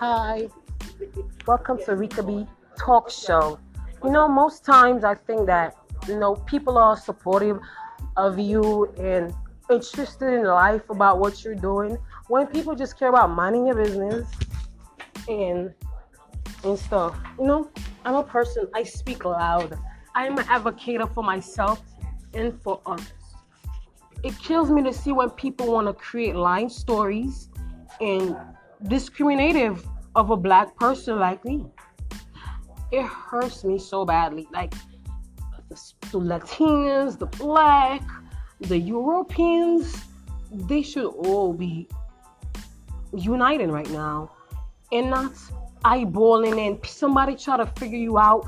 Hi, welcome to Ricka B Talk Show. You know, most times I think that you know people are supportive of you and interested in life about what you're doing. When people just care about minding your business and and stuff, you know, I'm a person. I speak loud. I'm an advocate for myself and for others. It kills me to see when people want to create lying stories and discriminative of a black person like me. It hurts me so badly. Like the, the Latinos, the black, the Europeans, they should all be uniting right now and not eyeballing and somebody try to figure you out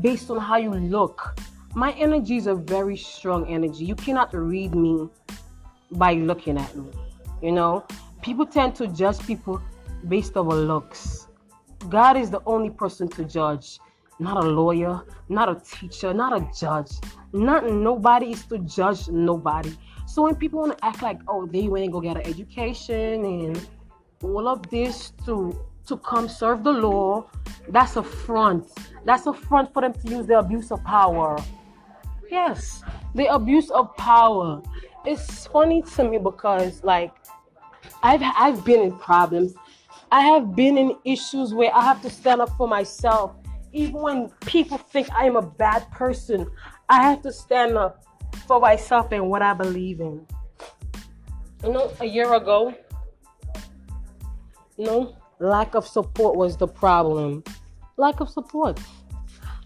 based on how you look. My energy is a very strong energy. You cannot read me by looking at me. You know, people tend to judge people based on looks. God is the only person to judge, not a lawyer, not a teacher, not a judge. Not nobody is to judge nobody. So when people want to act like, oh, they went and go get an education and all of this to to come serve the law, that's a front. That's a front for them to use the abuse of power. Yes, the abuse of power. It's funny to me because like I've I've been in problems. I have been in issues where I have to stand up for myself. Even when people think I am a bad person, I have to stand up for myself and what I believe in. You know, a year ago, you know, lack of support was the problem. Lack of support.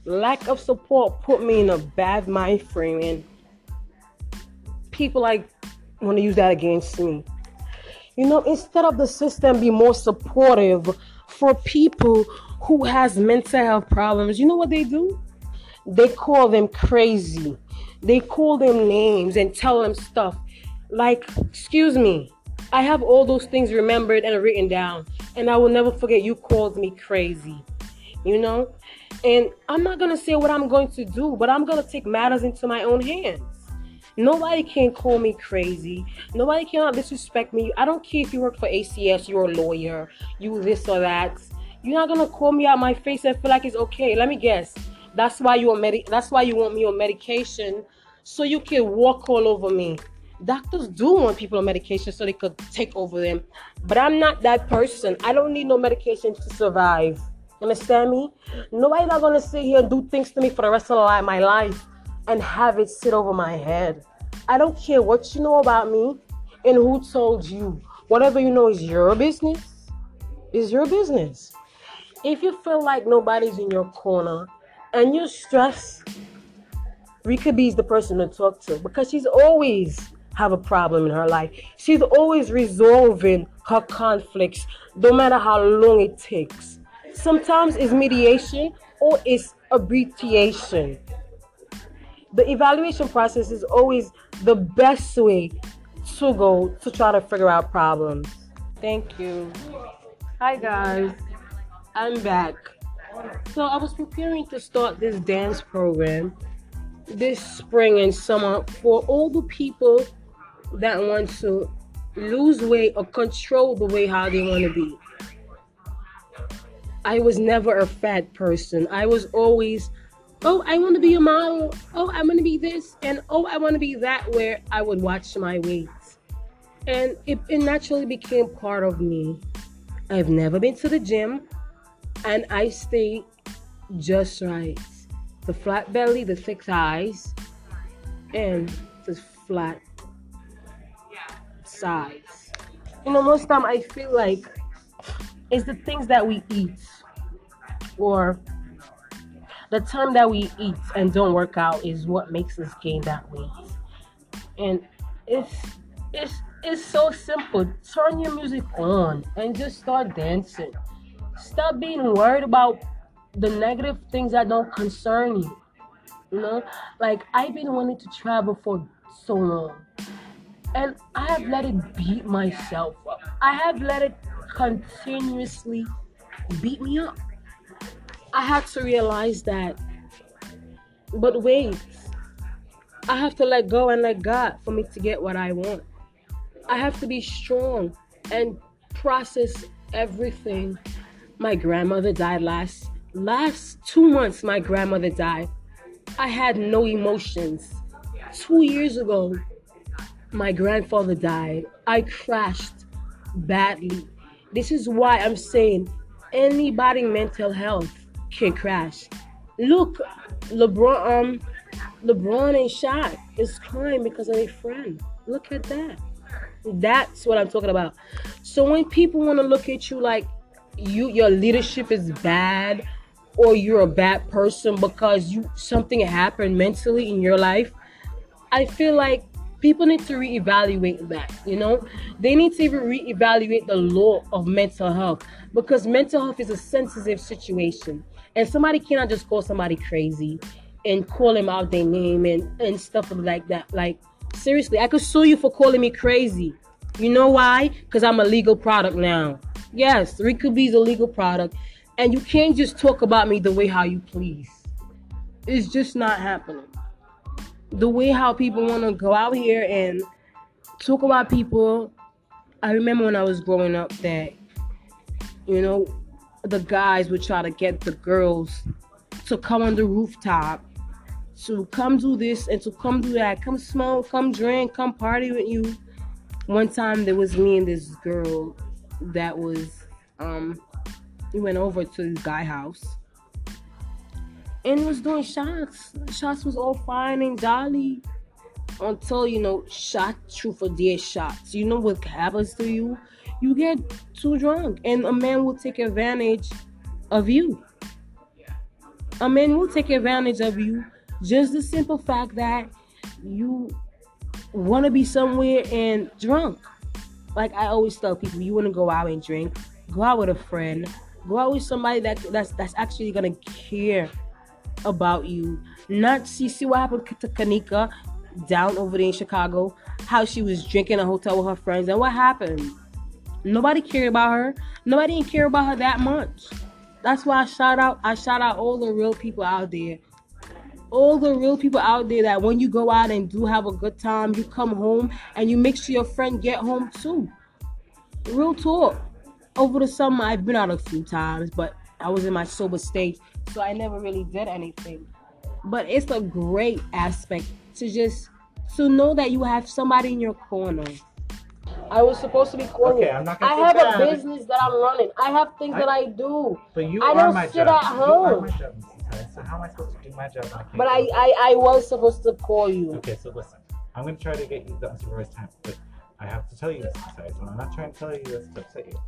Lack of support put me in a bad mind frame, and people like want to use that against me. You know, instead of the system be more supportive for people who has mental health problems, you know what they do? They call them crazy. They call them names and tell them stuff like, excuse me, I have all those things remembered and written down, and I will never forget you called me crazy. You know? And I'm not gonna say what I'm going to do, but I'm gonna take matters into my own hands. Nobody can call me crazy. Nobody cannot disrespect me. I don't care if you work for ACS, you're a lawyer, you this or that. You're not gonna call me out my face and feel like it's okay. Let me guess. That's why you want medi- that's why you want me on medication so you can walk all over me. Doctors do want people on medication so they could take over them. But I'm not that person. I don't need no medication to survive. Understand me? Nobody's not gonna sit here and do things to me for the rest of my life and have it sit over my head. I don't care what you know about me and who told you. Whatever you know is your business. Is your business. If you feel like nobody's in your corner and you're stressed, Ricka B is the person to talk to because she's always have a problem in her life. She's always resolving her conflicts, no matter how long it takes. Sometimes it's mediation or it's abbreviation. The evaluation process is always the best way to go to try to figure out problems. Thank you. Hi guys, I'm back. So I was preparing to start this dance program this spring and summer for all the people that want to lose weight or control the way how they want to be. I was never a fat person. I was always, oh, I want to be a model. Oh, I want to be this. And oh, I want to be that, where I would watch my weight. And it, it naturally became part of me. I've never been to the gym and I stay just right. The flat belly, the thick thighs, and the flat sides. You know, most time I feel like it's the things that we eat or the time that we eat and don't work out is what makes us gain that weight. And it's it's it's so simple. Turn your music on and just start dancing. Stop being worried about the negative things that don't concern you. You know, like I've been wanting to travel for so long, and I have let it beat myself up. I have let it continuously beat me up. I had to realize that. But wait, I have to let go and let God for me to get what I want. I have to be strong and process everything My grandmother died last last two months. My grandmother died. I had no emotions. Two years ago, my grandfather died. I crashed badly. This is why I'm saying anybody mental health can crash. Look, LeBron um LeBron ain't shot. Is crying because of a friend. Look at that. That's what I'm talking about. So when people want to look at you like you your leadership is bad or you're a bad person because you something happened mentally in your life, I feel like people need to reevaluate that, you know? They need to even reevaluate the law of mental health because mental health is a sensitive situation. And somebody cannot just call somebody crazy and call them out their name and, and stuff like that. Like seriously, I could sue you for calling me crazy. You know why? Because I'm a legal product now. Yes, Ricka B is a legal product. And you can't just talk about me the way how you please. It's just not happening. The way how people want to go out here and talk about people. I remember when I was growing up that, you know, the guys would try to get the girls to come on the rooftop to come do this and to come do that. Come smoke, come drink, come party with you. One time there was me and this girl that was um we went over to this guy house and was doing shots. Shots was all fine and jolly until you know shot truth for dear shots. You know what happens to you? You get too drunk and a man will take advantage of you. A man will take advantage of you just the simple fact that you want to be somewhere and drunk. Like I always tell people, you want to go out and drink, go out with a friend, go out with somebody that that's that's actually gonna care about you. Not see see what happened to Kenneka down over there in Chicago, how she was drinking a hotel with her friends, and what happened. Nobody cared about her. Nobody didn't care about her that much. That's why I shout out. I shout out all the real people out there all the real people out there that when you go out and do have a good time, you come home and you make sure your friend get home too. Real talk. Over the summer, I've been out a few times, but I was in my sober state, so I never really did anything. But it's a great aspect to just to know that you have somebody in your corner. I was supposed to be calling Okay, you. I'm not gonna I have a business that I'm running. I have things I- that I do. But you I are don't my sit job. at home. my job, Mrs. Tyler. So how am I supposed to do my job? I But I. I, I was supposed to call you. Okay, so listen. I'm gonna try to get you the unsupervised time, but I have to tell you this. Tyler, and I'm not trying to tell you this to upset you.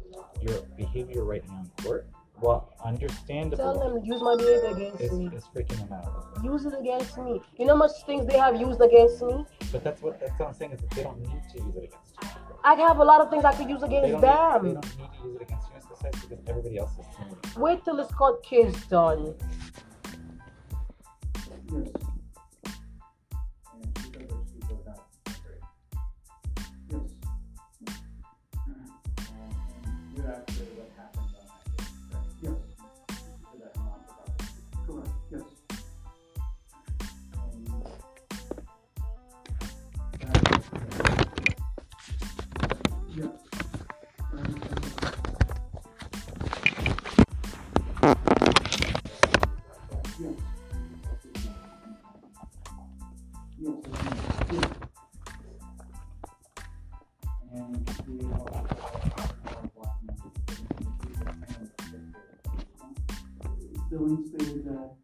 Your behavior right now in court, well, understandable. Tell them use my behavior against is, me. is freaking them out. Use it against me. You know how much things they have used against me? But that's what that's what I'm saying is that they don't need to use it against you. I have a lot of things I could use against don't, need, they them. need use against you, Mr. Sykes, because everybody else is. Wait till this court case done. And we Dylan stated that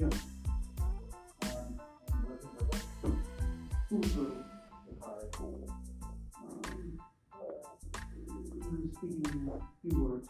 skills and, speaking a few words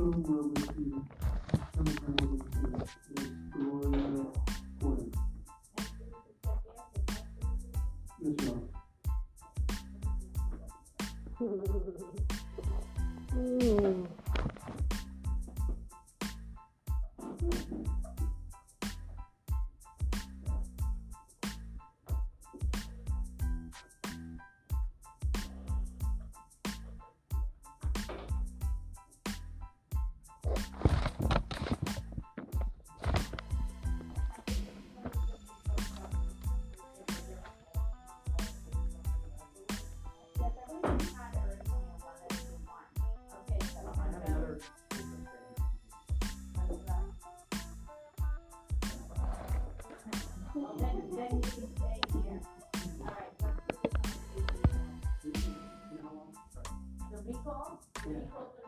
some were with you. I'm with you. Recall? Recall